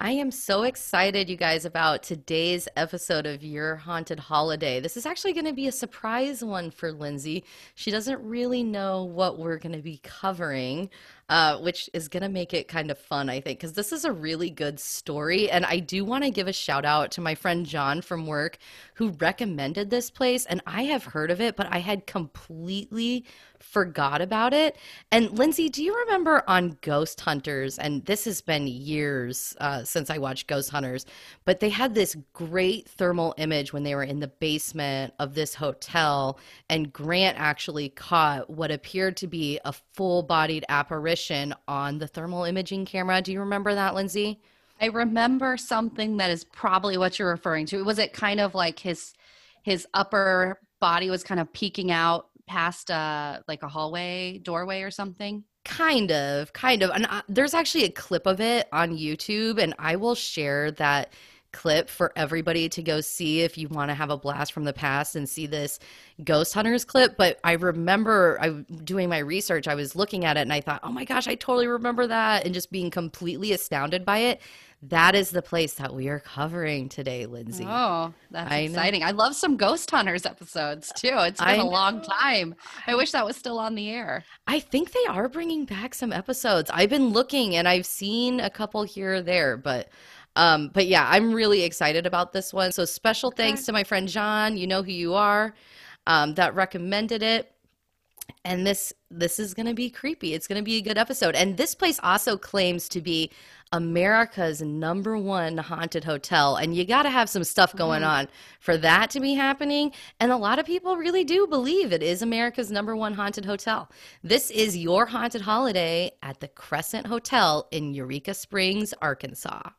I am so excited, you guys, about today's episode of Your Haunted Holiday. This is actually going to be a surprise one for Lindsay. She doesn't really know what we're going to be covering, uh, which is going to make it kind of fun, I think, because this is a really good story. And I do want to give a shout out to my friend John from work who recommended this place. And I have heard of it, but I had completely forgot about it. And Lindsay, do you remember on Ghost Hunters? And this has been years uh, since I watched Ghost Hunters, but they had this great thermal image when they were in the basement of this hotel. And Grant actually caught what appeared to be a full bodied apparition on the thermal imaging camera. Do you remember that, Lindsay? I remember something that is probably what you're referring to. Was it kind of like his his upper body was kind of peeking out past uh like a hallway doorway or something? Kind of, kind of. And uh, there's actually a clip of it on YouTube, and I will share that clip for everybody to go see if you want to have a blast from the past and see this ghost hunters clip but i remember i doing my research i was looking at it and i thought oh my gosh i totally remember that and just being completely astounded by it that is the place that we are covering today, Lindsay. Oh, that's I exciting. Know. I love some Ghost Hunters episodes too. It's been I a long time. I wish that was still on the air. I think they are bringing back some episodes. I've been looking and I've seen a couple here or there, but um, but yeah, I'm really excited about this one. So special okay. thanks to my friend John. You know who you are. Um, that recommended it and this this is going to be creepy it's going to be a good episode and this place also claims to be america's number one haunted hotel and you got to have some stuff going mm-hmm. on for that to be happening and a lot of people really do believe it is america's number one haunted hotel this is your haunted holiday at the crescent hotel in eureka springs arkansas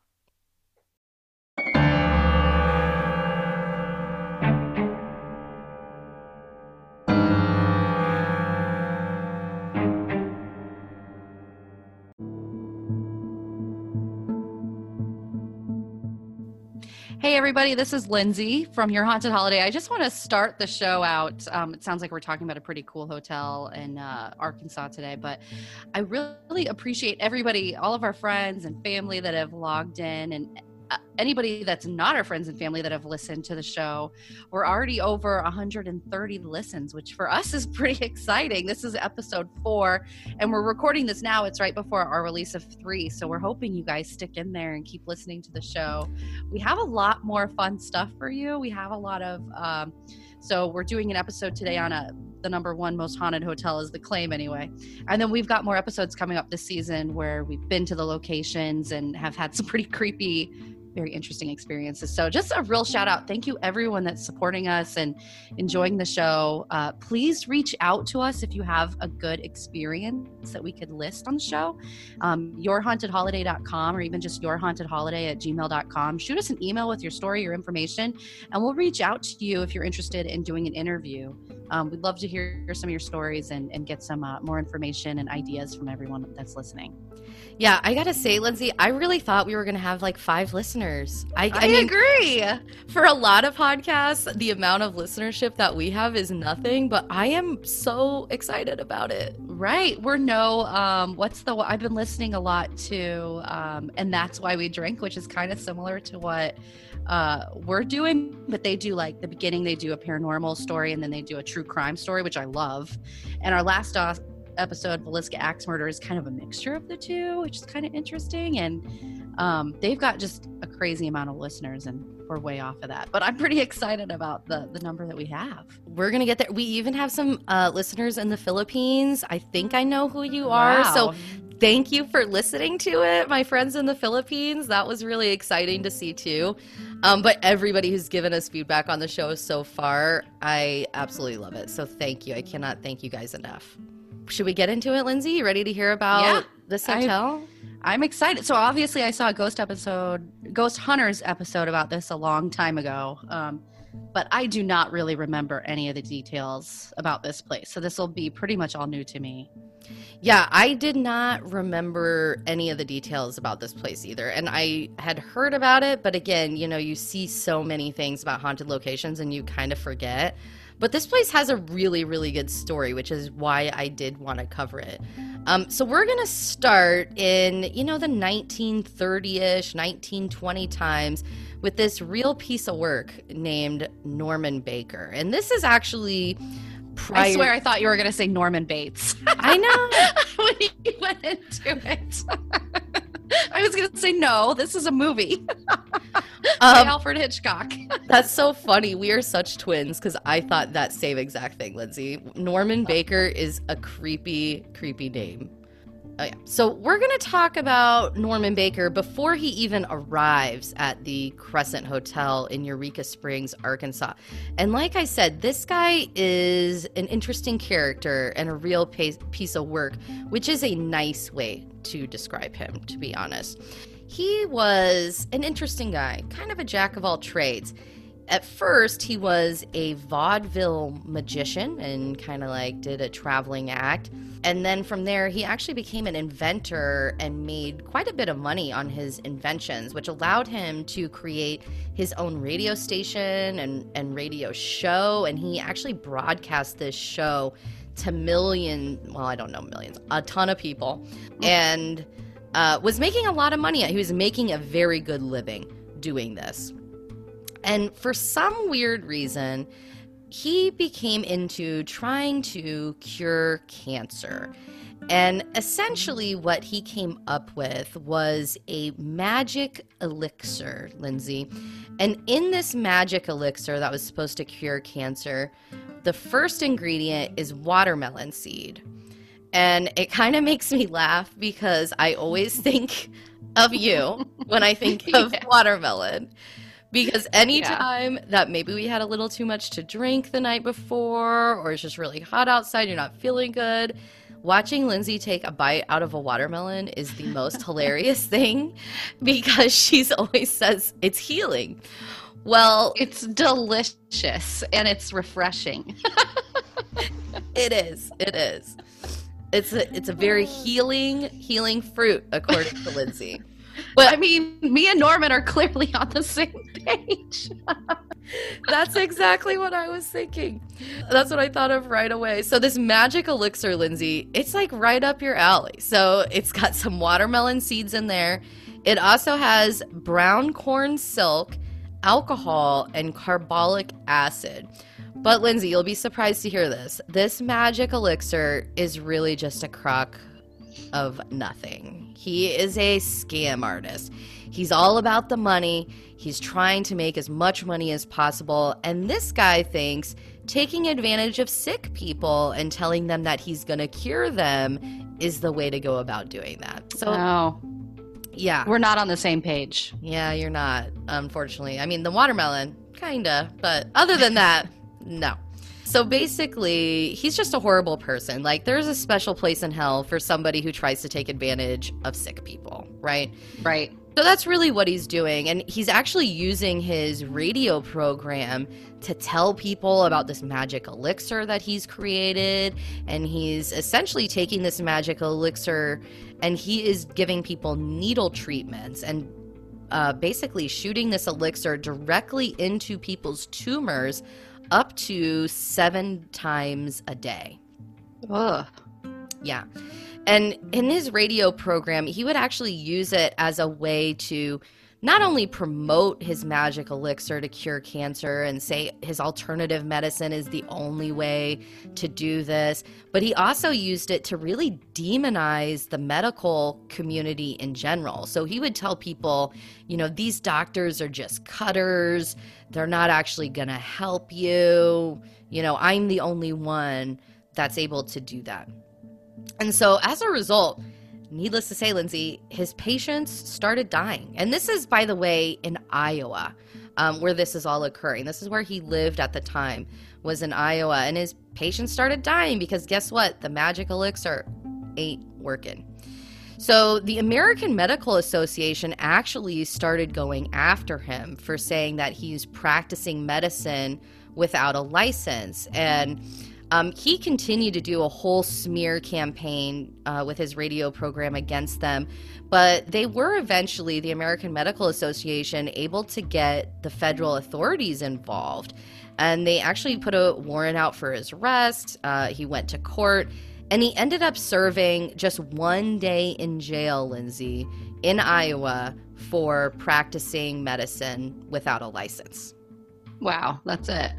Hey, everybody, this is Lindsay from Your Haunted Holiday. I just want to start the show out. Um, it sounds like we're talking about a pretty cool hotel in uh, Arkansas today, but I really appreciate everybody, all of our friends and family that have logged in and anybody that's not our friends and family that have listened to the show. We're already over 130 listens, which for us is pretty exciting. This is episode four, and we're recording this now. It's right before our release of three. So we're hoping you guys stick in there and keep listening to the show. We have a lot more fun stuff for you. We have a lot of, um, so we're doing an episode today on a the number one most haunted hotel is the claim anyway and then we've got more episodes coming up this season where we've been to the locations and have had some pretty creepy very interesting experiences. So, just a real shout out. Thank you, everyone that's supporting us and enjoying the show. Uh, please reach out to us if you have a good experience that we could list on the show. Um, yourhauntedholiday.com or even just yourhauntedholiday at gmail.com. Shoot us an email with your story, your information, and we'll reach out to you if you're interested in doing an interview. Um, we'd love to hear some of your stories and, and get some uh, more information and ideas from everyone that's listening. Yeah, I gotta say, Lindsay, I really thought we were gonna have like five listeners. I, I, I mean, agree. For a lot of podcasts, the amount of listenership that we have is nothing, but I am so excited about it. Right. We're no, um, what's the, I've been listening a lot to, um, and that's why we drink, which is kind of similar to what uh, we're doing, but they do like the beginning, they do a paranormal story and then they do a true crime story, which I love. And our last episode, Villisca Axe Murder, is kind of a mixture of the two, which is kind of interesting. And um, they've got just a crazy amount of listeners, and we're way off of that. But I'm pretty excited about the the number that we have. We're gonna get there. We even have some uh, listeners in the Philippines. I think I know who you are. Wow. So thank you for listening to it, my friends in the Philippines. That was really exciting to see too. Um, but everybody who's given us feedback on the show so far, I absolutely love it. So thank you. I cannot thank you guys enough should we get into it, Lindsay? You ready to hear about yeah, this hotel? I, I'm excited. So obviously, I saw a ghost episode, Ghost Hunters episode about this a long time ago. Um, but I do not really remember any of the details about this place. So this will be pretty much all new to me. Yeah, I did not remember any of the details about this place either. And I had heard about it, but again, you know, you see so many things about haunted locations and you kind of forget. But this place has a really, really good story, which is why I did want to cover it. Um, so we're going to start in, you know, the 1930-ish, 1920 times with this real piece of work named Norman Baker. And this is actually prior... I swear I thought you were going to say Norman Bates. I know. when you went into it. I was going to say no, this is a movie. um, Alfred Hitchcock. that's so funny. We are such twins because I thought that same exact thing, Lindsay. Norman Baker is a creepy, creepy name. Oh, yeah. So we're going to talk about Norman Baker before he even arrives at the Crescent Hotel in Eureka Springs, Arkansas. And like I said, this guy is an interesting character and a real piece of work, which is a nice way to describe him, to be honest. He was an interesting guy, kind of a jack of all trades. At first he was a vaudeville magician and kind of like did a traveling act. And then from there he actually became an inventor and made quite a bit of money on his inventions which allowed him to create his own radio station and, and radio show. And he actually broadcast this show to million well i don't know millions a ton of people and uh, was making a lot of money he was making a very good living doing this and for some weird reason, he became into trying to cure cancer. And essentially, what he came up with was a magic elixir, Lindsay. And in this magic elixir that was supposed to cure cancer, the first ingredient is watermelon seed. And it kind of makes me laugh because I always think of you when I think of yeah. watermelon because anytime yeah. that maybe we had a little too much to drink the night before or it's just really hot outside you're not feeling good watching lindsay take a bite out of a watermelon is the most hilarious thing because she's always says it's healing well it's delicious and it's refreshing it is it is it's a it's a very healing healing fruit according to lindsay but I mean, me and Norman are clearly on the same page. That's exactly what I was thinking. That's what I thought of right away. So this magic elixir, Lindsay, it's like right up your alley. So it's got some watermelon seeds in there. It also has brown corn silk, alcohol, and carbolic acid. But Lindsay, you'll be surprised to hear this. This magic elixir is really just a crock of nothing. He is a scam artist. He's all about the money. He's trying to make as much money as possible. And this guy thinks taking advantage of sick people and telling them that he's going to cure them is the way to go about doing that. So, oh. Yeah. We're not on the same page. Yeah, you're not, unfortunately. I mean, the watermelon, kind of. But other than that, no. So basically, he's just a horrible person. Like, there's a special place in hell for somebody who tries to take advantage of sick people, right? Right. So that's really what he's doing. And he's actually using his radio program to tell people about this magic elixir that he's created. And he's essentially taking this magic elixir and he is giving people needle treatments and uh, basically shooting this elixir directly into people's tumors up to seven times a day. Ugh. Yeah. And in his radio program, he would actually use it as a way to not only promote his magic elixir to cure cancer and say his alternative medicine is the only way to do this, but he also used it to really demonize the medical community in general. So he would tell people, you know, these doctors are just cutters, they're not actually going to help you. You know, I'm the only one that's able to do that. And so as a result, needless to say, Lindsay, his patients started dying. And this is, by the way, in Iowa, um, where this is all occurring. This is where he lived at the time, was in Iowa. And his patients started dying because guess what? The magic elixir ain't working. So the American Medical Association actually started going after him for saying that he's practicing medicine without a license. And Um, he continued to do a whole smear campaign uh, with his radio program against them, but they were eventually, the American Medical Association, able to get the federal authorities involved. And they actually put a warrant out for his arrest. Uh, he went to court and he ended up serving just one day in jail, Lindsay, in Iowa for practicing medicine without a license. Wow, that's it.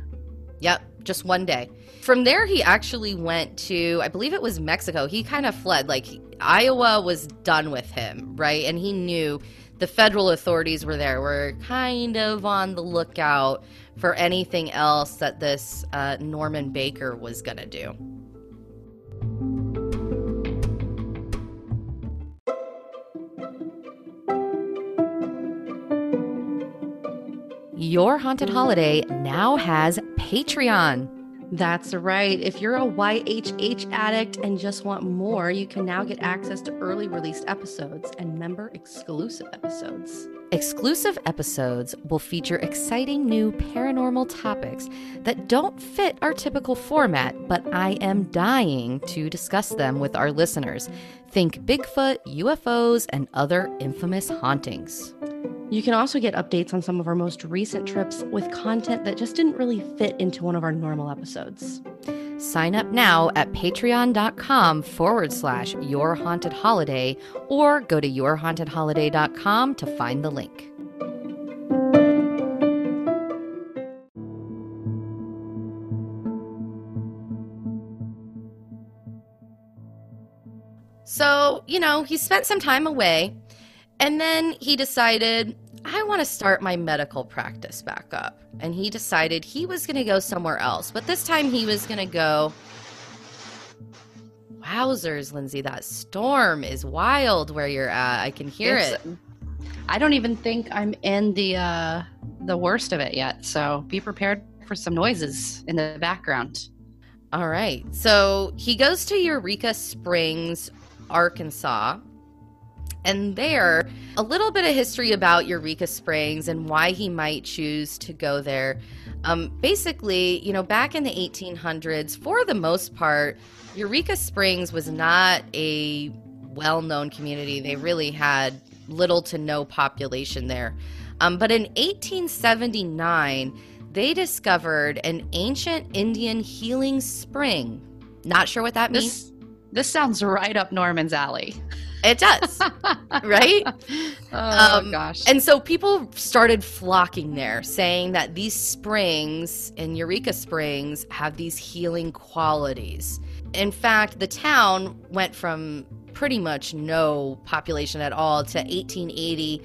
Yep, just one day. From there, he actually went to, I believe it was Mexico. He kind of fled. Like, Iowa was done with him, right? And he knew the federal authorities were there, were kind of on the lookout for anything else that this uh, Norman Baker was going to do. Your Haunted Holiday now has Patreon. That's right. If you're a YHH addict and just want more, you can now get access to early released episodes and member exclusive episodes. Exclusive episodes will feature exciting new paranormal topics that don't fit our typical format, but I am dying to discuss them with our listeners. Think Bigfoot, UFOs, and other infamous hauntings. You can also get updates on some of our most recent trips with content that just didn't really fit into one of our normal episodes. Sign up now at patreon.com forward slash your haunted holiday or go to yourhauntedholiday.com to find the link. So, you know, he spent some time away and then he decided, I want to start my medical practice back up. And he decided he was going to go somewhere else. But this time he was going to go. Wowzers, Lindsay, that storm is wild where you're at. I can hear It's- it. I don't even think I'm in the uh, the worst of it yet, so be prepared for some noises in the background. All right. So he goes to Eureka Springs, Arkansas. And there, a little bit of history about Eureka Springs and why he might choose to go there. Um, basically, you know, back in the 1800s, for the most part, Eureka Springs was not a well known community. They really had little to no population there. Um, but in 1879, they discovered an ancient Indian healing spring. Not sure what that means. This this sounds right up Norman's alley. It does, right? Oh Um, gosh. And so people started flocking there, saying that these springs in Eureka Springs have these healing qualities. In fact, the town went from pretty much no population at all to 1880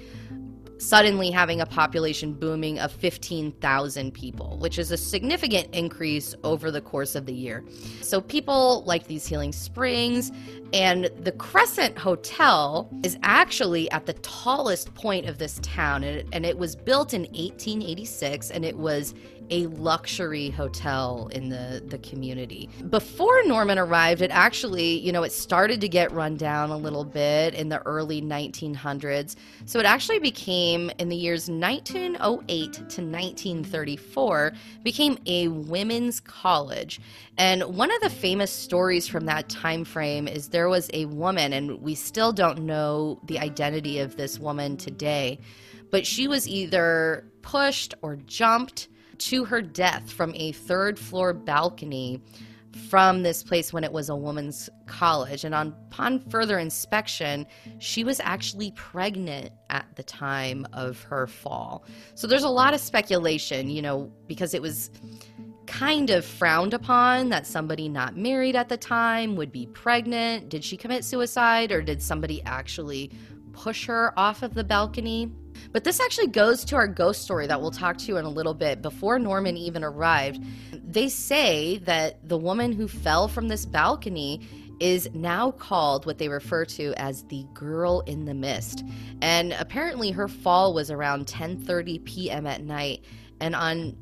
suddenly having a population booming of 15,000 people, which is a significant increase over the course of the year. So people like these healing springs, and the Crescent Hotel is actually at the tallest point of this town, and it, and it was built in 1886, and it was a luxury hotel in the, the community. Before Norman arrived, it actually, you know, it started to get run down a little bit in the early 1900s. So it actually became, in the years 1908 to 1934, became a women's college. And one of the famous stories from that time frame is there was a woman, and we still don't know the identity of this woman today, but she was either pushed or jumped to her death from a third floor balcony from this place when it was a woman's college. And on, upon further inspection, she was actually pregnant at the time of her fall. So there's a lot of speculation, you know, because it was kind of frowned upon that somebody not married at the time would be pregnant. Did she commit suicide or did somebody actually push her off of the balcony? But this actually goes to our ghost story that we'll talk to you in a little bit. Before Norman even arrived, they say that the woman who fell from this balcony is now called what they refer to as the girl in the mist. And apparently her fall was around 10:30 p.m. at night and on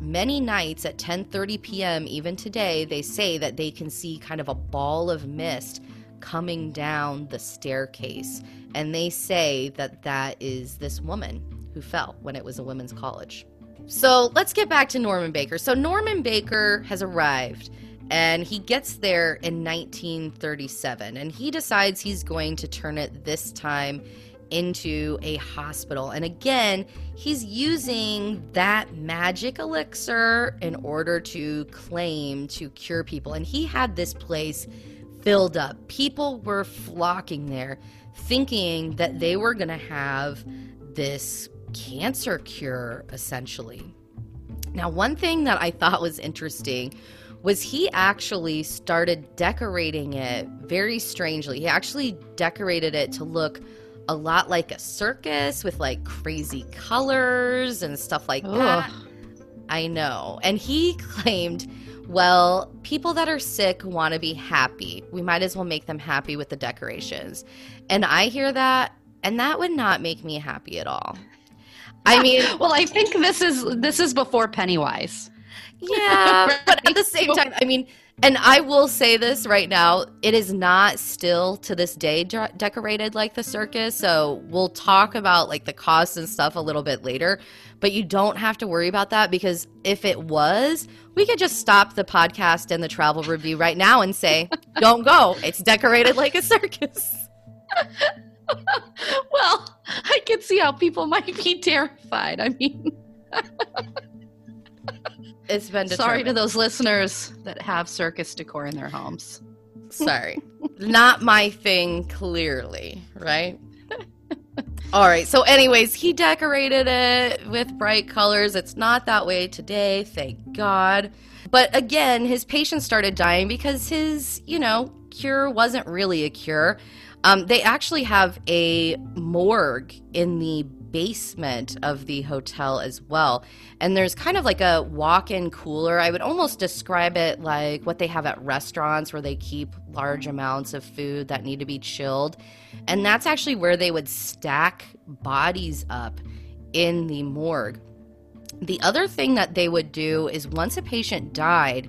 many nights at 10:30 p.m. even today they say that they can see kind of a ball of mist coming down the staircase and they say that that is this woman who fell when it was a women's college. So let's get back to Norman Baker. So Norman Baker has arrived and he gets there in 1937 and he decides he's going to turn it this time into a hospital. And again, he's using that magic elixir in order to claim to cure people. And he had this place filled up. People were flocking there thinking that they were going to have this cancer cure essentially. Now, one thing that I thought was interesting was he actually started decorating it very strangely. He actually decorated it to look a lot like a circus with like crazy colors and stuff like Ugh. that. I know. And he claimed, well, people that are sick want to be happy. We might as well make them happy with the decorations. And I hear that, and that would not make me happy at all. I mean, well, I think this is this is before Pennywise. Yeah, but at the same time, I mean, and I will say this right now, it is not still to this day de- decorated like the circus. So we'll talk about like the costs and stuff a little bit later, but you don't have to worry about that because if it was, we could just stop the podcast and the travel review right now and say, "Don't go. It's decorated like a circus." well, I can see how people might be terrified. I mean, it's been determined. sorry to those listeners that have circus decor in their homes. Sorry, not my thing. Clearly, right? All right. So, anyways, he decorated it with bright colors. It's not that way today, thank God. But again, his patients started dying because his, you know, cure wasn't really a cure. Um, they actually have a morgue in the basement of the hotel as well. And there's kind of like a walk in cooler. I would almost describe it like what they have at restaurants where they keep large amounts of food that need to be chilled. And that's actually where they would stack bodies up in the morgue. The other thing that they would do is once a patient died,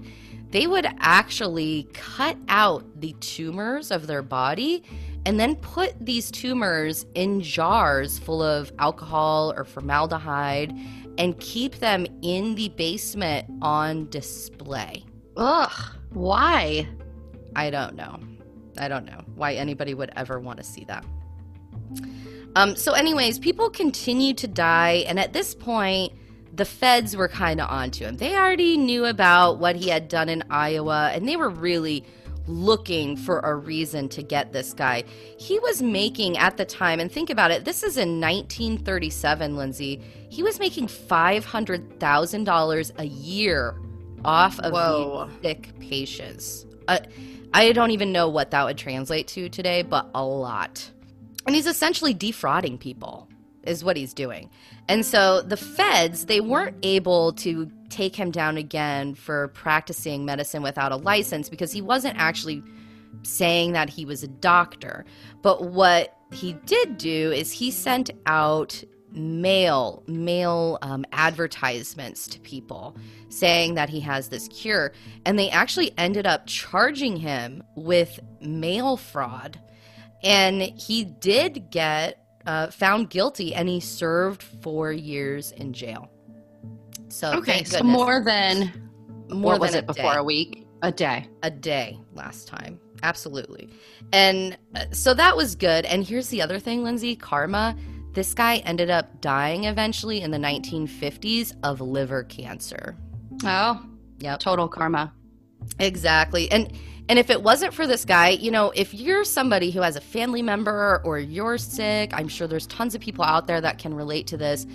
they would actually cut out the tumors of their body and then put these tumors in jars full of alcohol or formaldehyde and keep them in the basement on display. Ugh, why? I don't know. I don't know why anybody would ever want to see that. Um, so, anyways, people continue to die, and at this point, the feds were kind of onto him. They already knew about what he had done in Iowa, and they were really looking for a reason to get this guy. He was making at the time, and think about it, this is in 1937, Lindsay. He was making $500,000 a year off of Whoa. sick patients. Uh, I don't even know what that would translate to today, but a lot. And he's essentially defrauding people, is what he's doing. And so the feds, they weren't able to take him down again for practicing medicine without a license because he wasn't actually saying that he was a doctor. But what he did do is he sent out mail mail um, advertisements to people saying that he has this cure and they actually ended up charging him with mail fraud and he did get uh, found guilty and he served four years in jail. So okay, so more than more than was it before day. a week, a day, a day last time. Absolutely, and uh, so that was good. And here's the other thing, Lindsay, karma. This guy ended up dying eventually in the 1950s of liver cancer. Oh, yeah. total karma. Exactly, and and if it wasn't for this guy, you know, if you're somebody who has a family member or you're sick, I'm sure there's tons of people out there that can relate to this,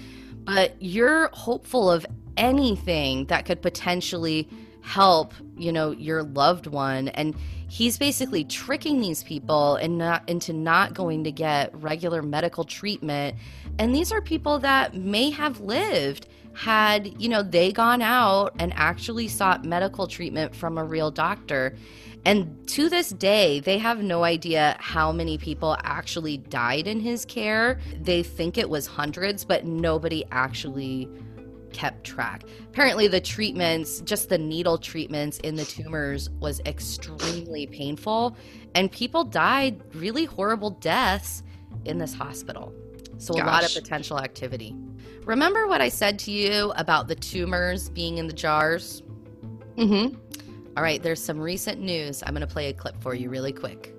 but you're hopeful of anything that could potentially help, you know, your loved one and he's basically tricking these people and not into not going to get regular medical treatment. And these are people that may have lived had, you know, they gone out and actually sought medical treatment from a real doctor. And to this day, they have no idea how many people actually died in his care. They think it was hundreds, but nobody actually kept track. Apparently, the treatments, just the needle treatments in the tumors, was extremely painful, and people died really horrible deaths in this hospital. So, Gosh. a lot of potential activity. Remember what I said to you about the tumors being in the jars? Mm hmm. All right, there's some recent news. I'm going to play a clip for you really quick.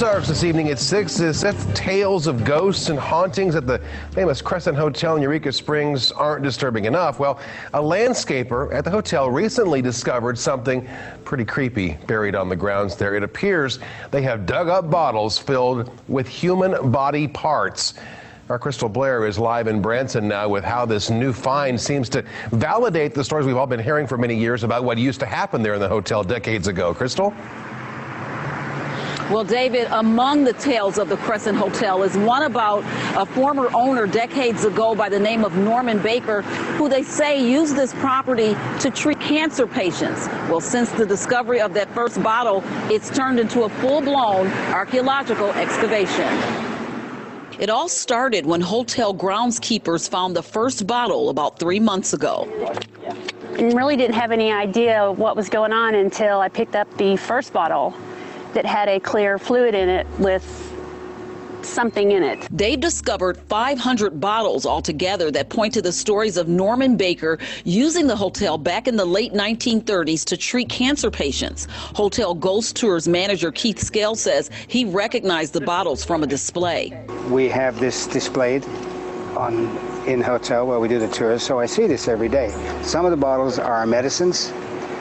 Starts this evening at 6 is if tales of ghosts and hauntings at the famous Crescent Hotel in Eureka Springs aren't disturbing enough. Well, a landscaper at the hotel recently discovered something pretty creepy buried on the grounds there. It appears they have dug up bottles filled with human body parts. Our Crystal Blair is live in Branson now with how this new find seems to validate the stories we've all been hearing for many years about what used to happen there in the hotel decades ago. Crystal? Well, David, among the tales of the Crescent Hotel is one about a former owner decades ago by the name of Norman Baker, who they say used this property to treat cancer patients. Well, since the discovery of that first bottle, it's turned into a full-blown archaeological excavation. It all started when hotel groundskeepers found the first bottle about three months ago. And really didn't have any idea what was going on until I picked up the first bottle that had a clear fluid in it with something in it. They discovered 500 bottles altogether that point to the stories of Norman Baker using the hotel back in the late 1930s to treat cancer patients. Hotel Ghost Tours manager Keith Scale says he recognized the bottles from a display. We have this displayed on in hotel where we do the tours, so I see this every day. Some of the bottles are medicines,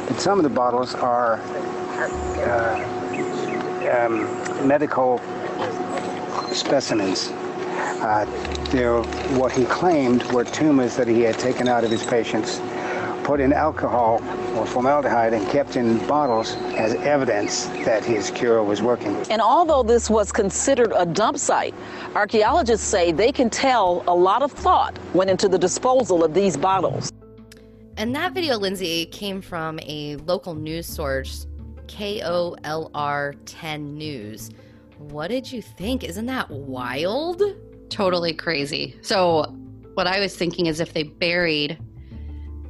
but some of the bottles are uh, um, medical specimens. Uh, they're what he claimed were tumors that he had taken out of his patients, put in alcohol or formaldehyde and kept in bottles as evidence that his cure was working. And although this was considered a dump site, archaeologists say they can tell a lot of thought went into the disposal of these bottles. And that video, Lindsay, came from a local news source KOLR 10 News. What did you think? Isn't that wild? Totally crazy. So, what I was thinking is if they buried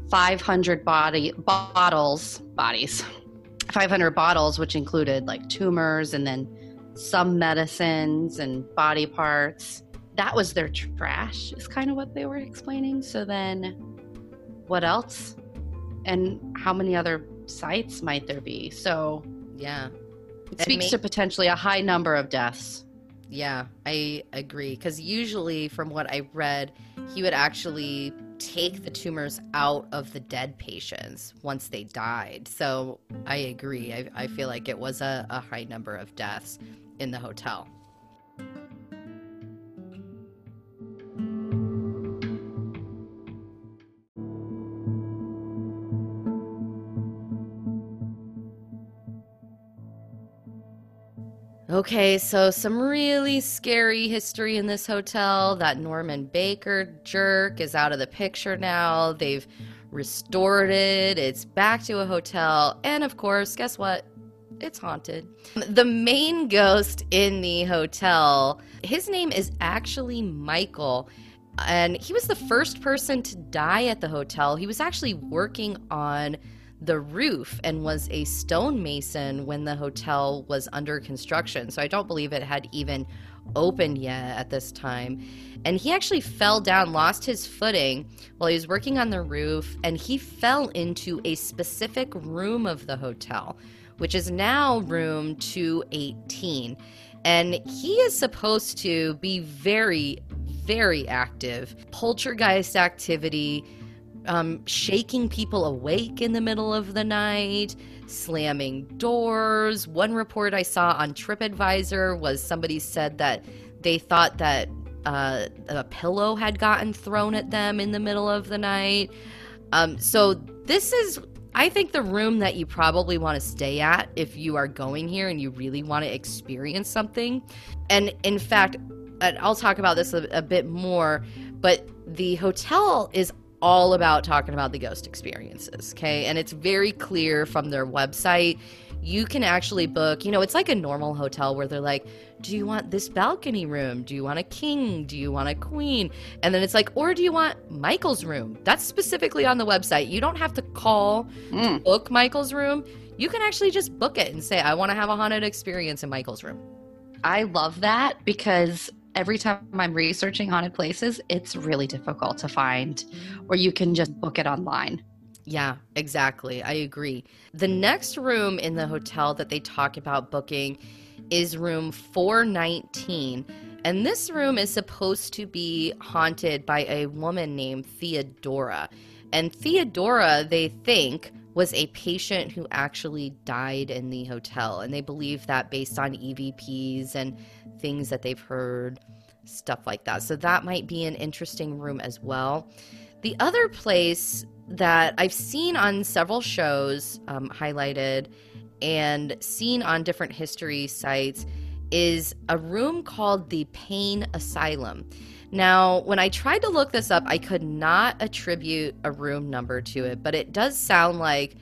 500 body bottles, bodies, 500 bottles, which included like tumors and then some medicines and body parts, that was their trash, is kind of what they were explaining. So, then what else? And how many other sites might there be? So, yeah. It speaks may- to potentially a high number of deaths. Yeah, I agree. Because usually, from what I read, he would actually take the tumors out of the dead patients once they died. So I agree. I, I feel like it was a, a high number of deaths in the hotel. Okay, so some really scary history in this hotel. That Norman Baker jerk is out of the picture now. They've restored it, it's back to a hotel. And of course, guess what? It's haunted. The main ghost in the hotel, his name is actually Michael. And he was the first person to die at the hotel. He was actually working on the roof and was a stonemason when the hotel was under construction. So I don't believe it had even opened yet at this time. And he actually fell down, lost his footing while he was working on the roof, and he fell into a specific room of the hotel, which is now room 218. And he is supposed to be very, very active. Poltergeist activity um, shaking people awake in the middle of the night, slamming doors. One report I saw on TripAdvisor was somebody said that they thought that uh, a pillow had gotten thrown at them in the middle of the night. Um, so this is, I think, the room that you probably want to stay at if you are going here and you really want to experience something. And in fact, I'll talk about this a, a bit more, but the hotel is all about talking about the ghost experiences, okay? And it's very clear from their website. You can actually book, you know, it's like a normal hotel where they're like, do you want this balcony room? Do you want a king? Do you want a queen? And then it's like, or do you want Michael's room? That's specifically on the website. You don't have to call mm. to book Michael's room. You can actually just book it and say, I want to have a haunted experience in Michael's room. I love that because every time I'm researching haunted places, it's really difficult to find or you can just book it online. Yeah, exactly. I agree. The next room in the hotel that they talk about booking is room 419. And this room is supposed to be haunted by a woman named Theodora. And Theodora, they think, was a patient who actually died in the hotel. And they believe that based on EVPs and things that they've heard, stuff like that. So that might be an interesting room as well. The other place that I've seen on several shows um, highlighted and seen on different history sites is a room called the Pain Asylum. Now, when I tried to look this up, I could not attribute a room number to it, but it does sound like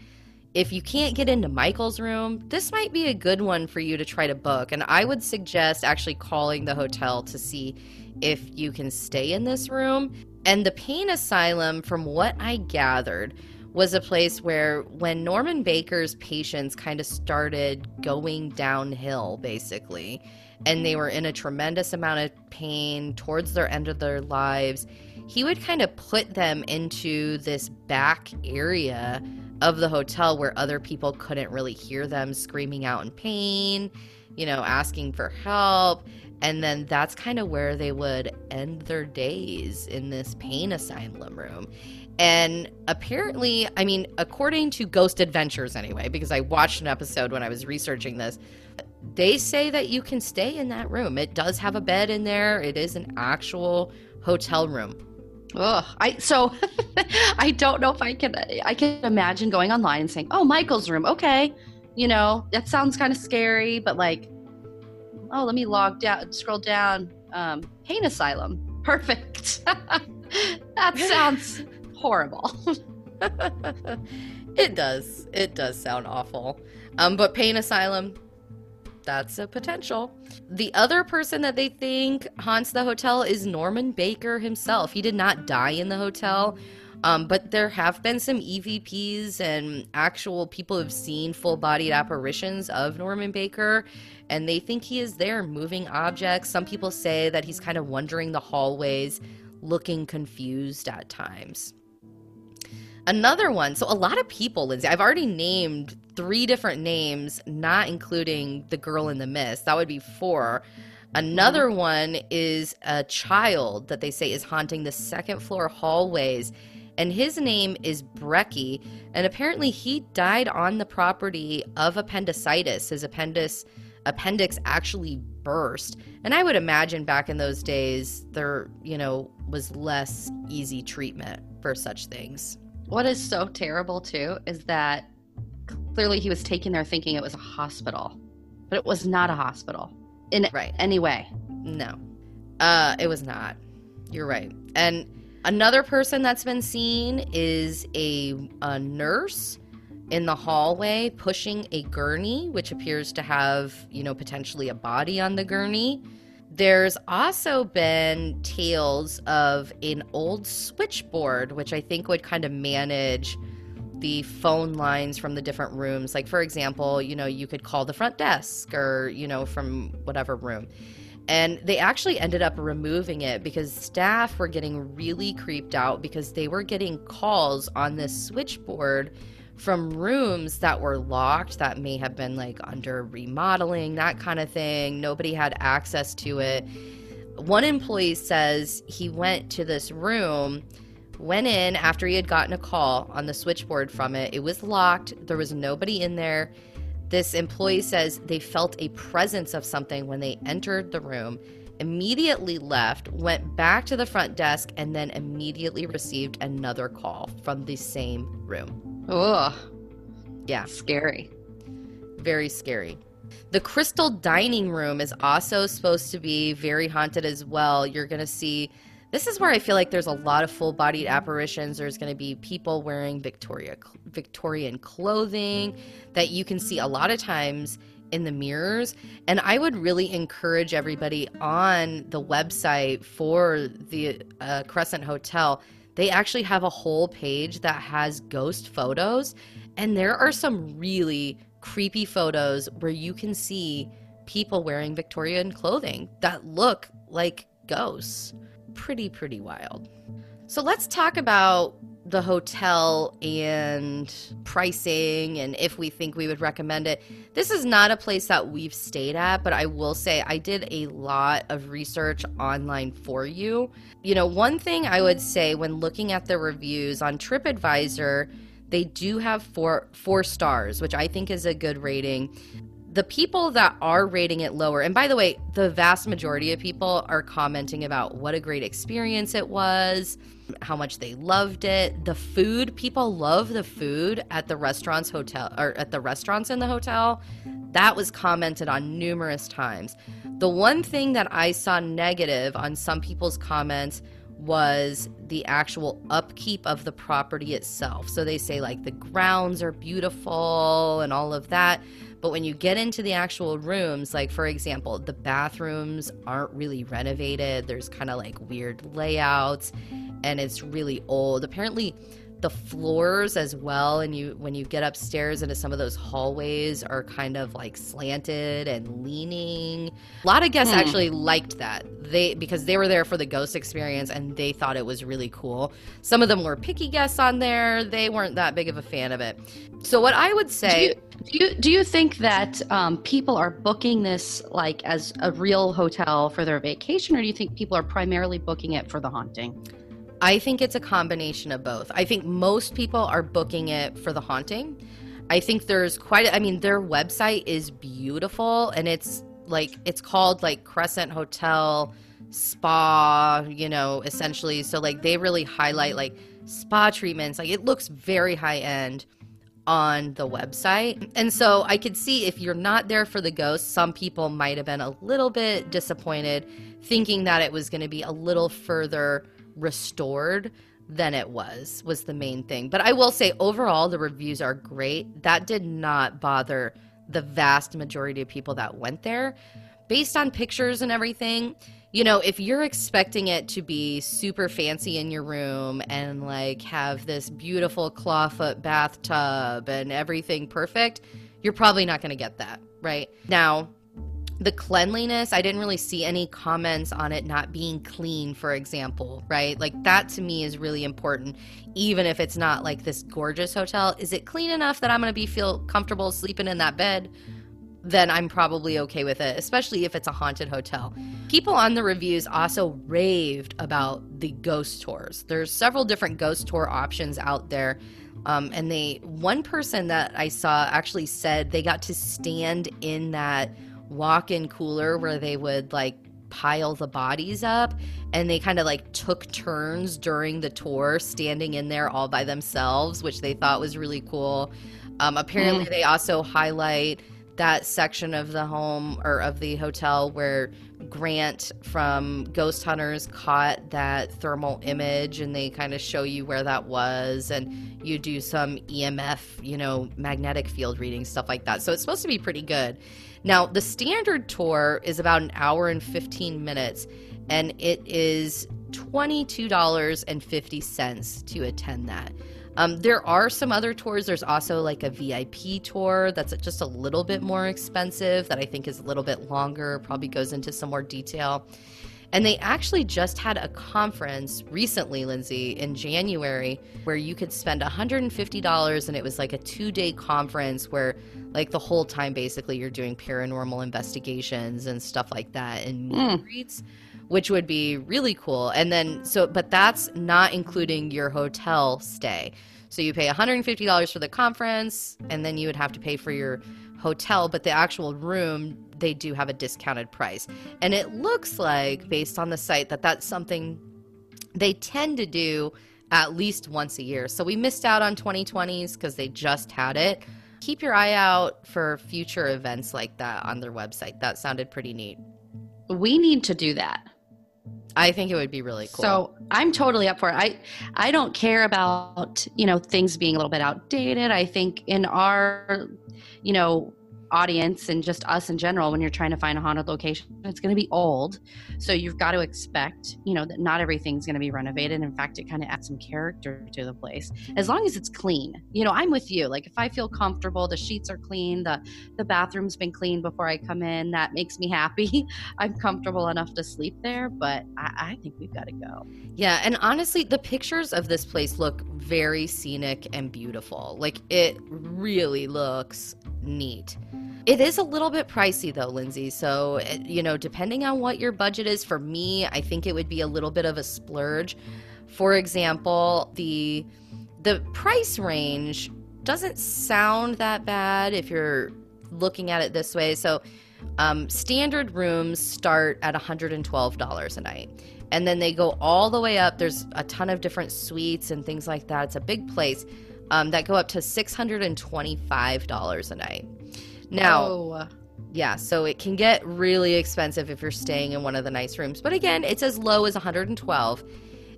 if you can't get into Michael's room, this might be a good one for you to try to book. And I would suggest actually calling the hotel to see if you can stay in this room. And the pain asylum, from what I gathered, was a place where when Norman Baker's patients kind of started going downhill, basically, and they were in a tremendous amount of pain towards their end of their lives, he would kind of put them into this back area of the hotel where other people couldn't really hear them screaming out in pain, you know, asking for help. And then that's kind of where they would end their days in this pain asylum room. And apparently, I mean, according to Ghost Adventures anyway, because I watched an episode when I was researching this, they say that you can stay in that room. It does have a bed in there, it is an actual hotel room. Ugh, I so I don't know if I can I can imagine going online and saying, "Oh, Michael's room, okay." You know, that sounds kind of scary, but like, oh, let me log down, scroll down. Um, Pain Asylum, perfect. that sounds horrible. it does. It does sound awful. Um, but Pain Asylum, that's a potential. The other person that they think haunts the hotel is Norman Baker himself. He did not die in the hotel. Um, but there have been some EVPs and actual people who've seen full bodied apparitions of Norman Baker, and they think he is there moving objects. Some people say that he's kind of wandering the hallways, looking confused at times. Another one. So a lot of people, Lindsay. I've already named three different names, not including the girl in the mist. That would be four. Another one is a child that they say is haunting the second floor hallways. And his name is Breckie. And apparently he died on the property of appendicitis. His appendix appendix actually burst. And I would imagine back in those days there, you know, was less easy treatment for such things. What is so terrible too is that clearly he was taken there thinking it was a hospital, but it was not a hospital in right. any way. No, uh, it was not. You're right. And another person that's been seen is a, a nurse in the hallway pushing a gurney, which appears to have, you know, potentially a body on the gurney. There's also been tales of an old switchboard, which I think would kind of manage the phone lines from the different rooms. Like, for example, you know, you could call the front desk or, you know, from whatever room. And they actually ended up removing it because staff were getting really creeped out because they were getting calls on this switchboard from rooms that were locked that may have been like under remodeling, that kind of thing. Nobody had access to it. One employee says he went to this room, went in after he had gotten a call on the switchboard from it. It was locked, there was nobody in there. This employee says they felt a presence of something when they entered the room, immediately left, went back to the front desk, and then immediately received another call from the same room. Ugh. Yeah. Scary. Very scary. The crystal dining room is also supposed to be very haunted as well. You're going to see this is where I feel like there's a lot of full-bodied apparitions. There's going to be people wearing Victoria Victorian clothing that you can see a lot of times in the mirrors. And I would really encourage everybody on the website for the uh, Crescent Hotel they actually have a whole page that has ghost photos, and there are some really creepy photos where you can see people wearing Victorian clothing that look like ghosts. Pretty, pretty wild. So let's talk about the hotel and pricing and if we think we would recommend it. This is not a place that we've stayed at, but I will say I did a lot of research online for you. You know, one thing I would say when looking at the reviews on TripAdvisor, they do have four four stars, which I think is a good rating the people that are rating it lower, and by the way, the vast majority of people are commenting about what a great experience it was, how much they loved it. The food, people love the food at the restaurants hotel or at the restaurants in the hotel. That was commented on numerous times. The one thing that I saw negative on some people's comments was the actual upkeep of the property itself. So they say like the grounds are beautiful and all of that but when you get into the actual rooms, like for example, the bathrooms aren't really renovated. There's kind of like weird layouts and it's really old. Apparently, the floors as well and you when you get upstairs into some of those hallways are kind of like slanted and leaning. A lot of guests hmm. actually liked that. They because they were there for the ghost experience and they thought it was really cool. Some of them were picky guests on there. They weren't that big of a fan of it. So what i would say do you do you, do you think that um, people are booking this like as a real hotel for their vacation or do you think people are primarily booking it for the haunting I think it's a combination of both. I think most people are booking it for the haunting. I think there's quite, I mean, their website is beautiful and it's like, it's called like Crescent Hotel Spa, you know, essentially. So, like, they really highlight like spa treatments. Like, it looks very high end on the website. And so I could see if you're not there for the ghost, some people might have been a little bit disappointed, thinking that it was going to be a little further restored than it was was the main thing. But i will say overall the reviews are great. That did not bother the vast majority of people that went there. Based on pictures and everything you know if you're expecting it to be super fancy in your room and like have this beautiful clawfoot bathtub and everything perfect you're probably not going to get that right? Now the cleanliness i didn't really see any comments on it not being clean for example right? Like that to me is really important even if it's not like this gorgeous hotel. Is it clean enough that i'm going to be feel comfortable sleeping in that bed? Then i'm probably okay with it especially if it's a haunted hotel. People on the reviews also raved about the ghost tours. There's several different ghost tour options out there um, and they one person that i saw actually said they got to stand in that walk-in cooler where they would like pile the bodies up and they kind of like took turns during the tour standing in there all by themselves which they thought was really cool. Um, apparently mm. they also highlight that section of the home or of the hotel where grant from ghost hunters caught that thermal image and they kind of show you where that was and you do some emf you know magnetic field reading stuff like that. So it's supposed to be pretty good now, the standard tour is about an hour and 15 minutes, and it is $22.50 to attend that. Um, there are some other tours. There's also like a VIP tour that's just a little bit more expensive, that I think is a little bit longer, probably goes into some more detail. And they actually just had a conference recently, Lindsay, in January, where you could spend $150 and it was like a two day conference where, like, the whole time basically you're doing paranormal investigations and stuff like that and meet mm. which would be really cool. And then, so, but that's not including your hotel stay. So you pay $150 for the conference and then you would have to pay for your hotel, but the actual room they do have a discounted price. And it looks like, based on the site, that that's something they tend to do at least once a year. So we missed out on 2020s because they just had it. Keep your eye out for future events like that on their website. That sounded pretty neat. We need to do that. I think it would be really cool. So I'm totally up for it. I I don't care about you know things being a little bit outdated. I think in our you know audience and just us in general when you're trying to find a haunted location it's going to be old. So you've got to expect you know that not everything's going to be renovated. In fact it kind of adds some character to the place. As long as it's clean. You know i'm with you. Like if i feel comfortable the sheets are clean the the bathroom's been clean before i come in that makes me happy. I'm comfortable enough to sleep there but I, I think we've got to go. Yeah and honestly the pictures of this place look very scenic and beautiful. Like it really looks neat. It is a little bit pricey though, Lindsay. So, you know, depending on what your budget is, for me, I think it would be a little bit of a splurge. For example, the the price range doesn't sound that bad if you're looking at it this way. So, um, standard rooms start at $112 a night. And then they go all the way up. There's a ton of different suites and things like that. It's a big place um, that go up to $625 a night. Now, Oh, yeah, so it can get really expensive if you're staying in one of the nice rooms. But again, it's as low as 112.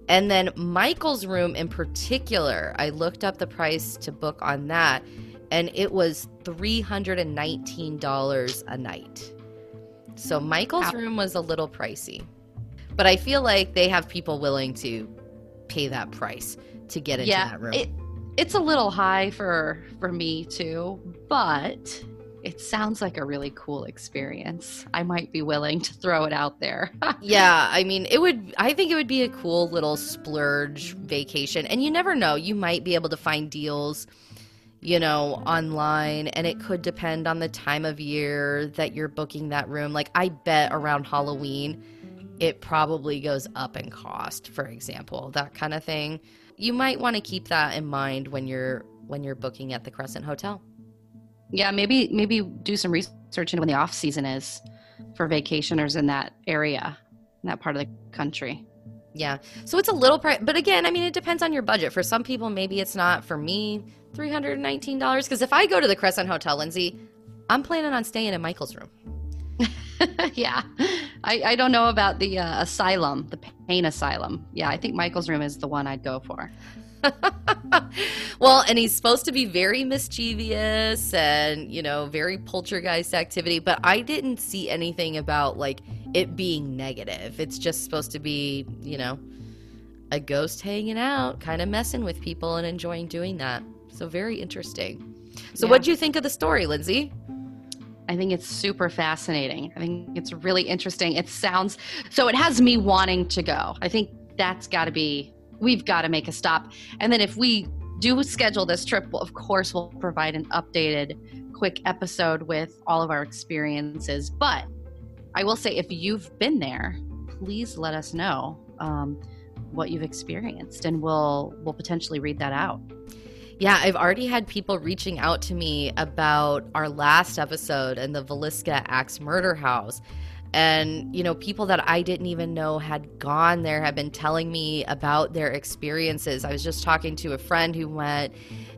And then Michael's room in particular, I looked up the price to book on that, and it was $319 a night. So Michael's Wow. room was a little pricey. But I feel like they have people willing to pay that price to get into yeah, that room. it, it's a little high for for me too, but it sounds like a really cool experience. I might be willing to throw it out there. yeah, I mean, it would. I think it would be a cool little splurge vacation, and you never know. You might be able to find deals, you know, online, and it could depend on the time of year that you're booking that room. Like, I bet around Halloween, it probably goes up in cost. For example, that kind of thing. You might want to keep that in mind when you're when you're booking at the Crescent Hotel. Yeah, maybe maybe do some research into when the off season is for vacationers in that area, in that part of the country. Yeah. So it's a little price, but again, I mean, it depends on your budget. For some people, maybe it's not. For me, three hundred and nineteen dollars. Because if I go to the Crescent Hotel, Lindsay, I'm planning on staying in Michael's room. yeah, I, I don't know about the uh, asylum, the pain asylum. Yeah, I think Michael's room is the one I'd go for. well, and he's supposed to be very mischievous and you know very poltergeist activity, but I didn't see anything about like it being negative. It's just supposed to be you know a ghost hanging out, kind of messing with people and enjoying doing that. So very interesting. So, Yeah. what do you think of the story, Lindsay? I think it's super fascinating. I think it's really interesting. It sounds so it has me wanting to go. I think that's got to be we've got to make a stop. And then if we do schedule this trip, well, of course we'll provide an updated quick episode with all of our experiences. But I will say if you've been there, please let us know um, what you've experienced and we'll we'll potentially read that out. Yeah, I've already had people reaching out to me about our last episode and the Villisca Axe Murder House. And, you know, people that I didn't even know had gone there have been telling me about their experiences. I was just talking to a friend who went,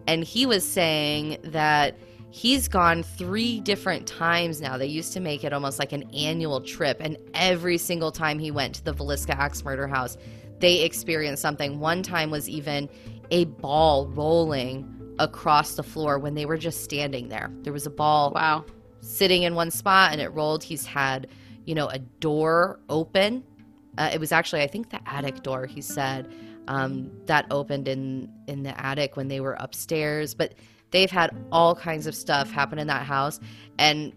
and he was saying that he's gone three different times now. They used to make it almost like an annual trip. And every single time he went to the Villisca Axe Murder House, they experienced something. One time was even a ball rolling across the floor when they were just standing there. There was a ball Wow. sitting in one spot and it rolled. He's had, you know, a door open. Uh, it was actually, I think, the attic door. He said um, that opened in in the attic when they were upstairs. But they've had all kinds of stuff happen in that house, and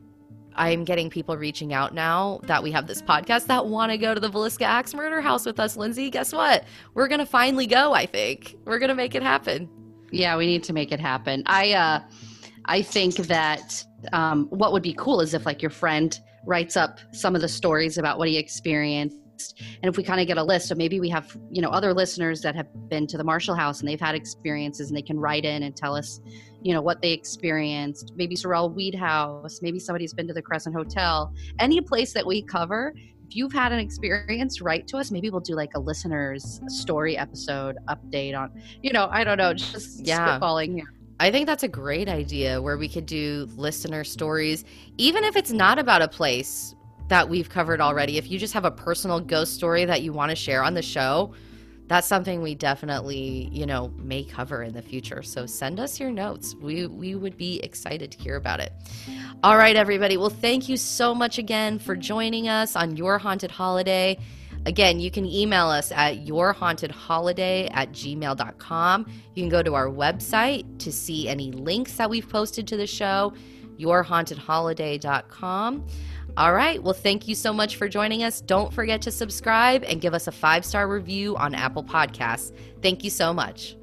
I'm getting people reaching out now that we have this podcast that want to go to the Villisca Axe Murder House with us. Lindsay, guess what? We're gonna finally go. I think we're gonna make it happen. Yeah, we need to make it happen. I uh I think that um what would be cool is if like your friend writes up some of the stories about what he experienced. And if we kind of get a list so maybe we have you know other listeners that have been to the marshall house and they've had experiences and they can write in and tell us you know what they experienced. Maybe sorrel weed house maybe somebody's been to the crescent hotel. Any place that we cover if you've had an experience write to us. Maybe we'll do like a listener's story episode update on you know i don't know just Yeah. spitballing here I think that's a great idea where we could do listener stories, even if it's not about a place that we've covered already. If you just have a personal ghost story that you want to share on the show, that's something we definitely, you know, may cover in the future. So send us your notes. We we would be excited to hear about it. All right, everybody. Well, thank you so much again for joining us on your haunted holiday. Again, you can email us at yourhauntedholiday at gmail.com. You can go to our website to see any links that we've posted to the show, yourhauntedholiday.com. All right. Well, thank you so much for joining us. Don't forget to subscribe and give us a five star review on Apple Podcasts. Thank you so much.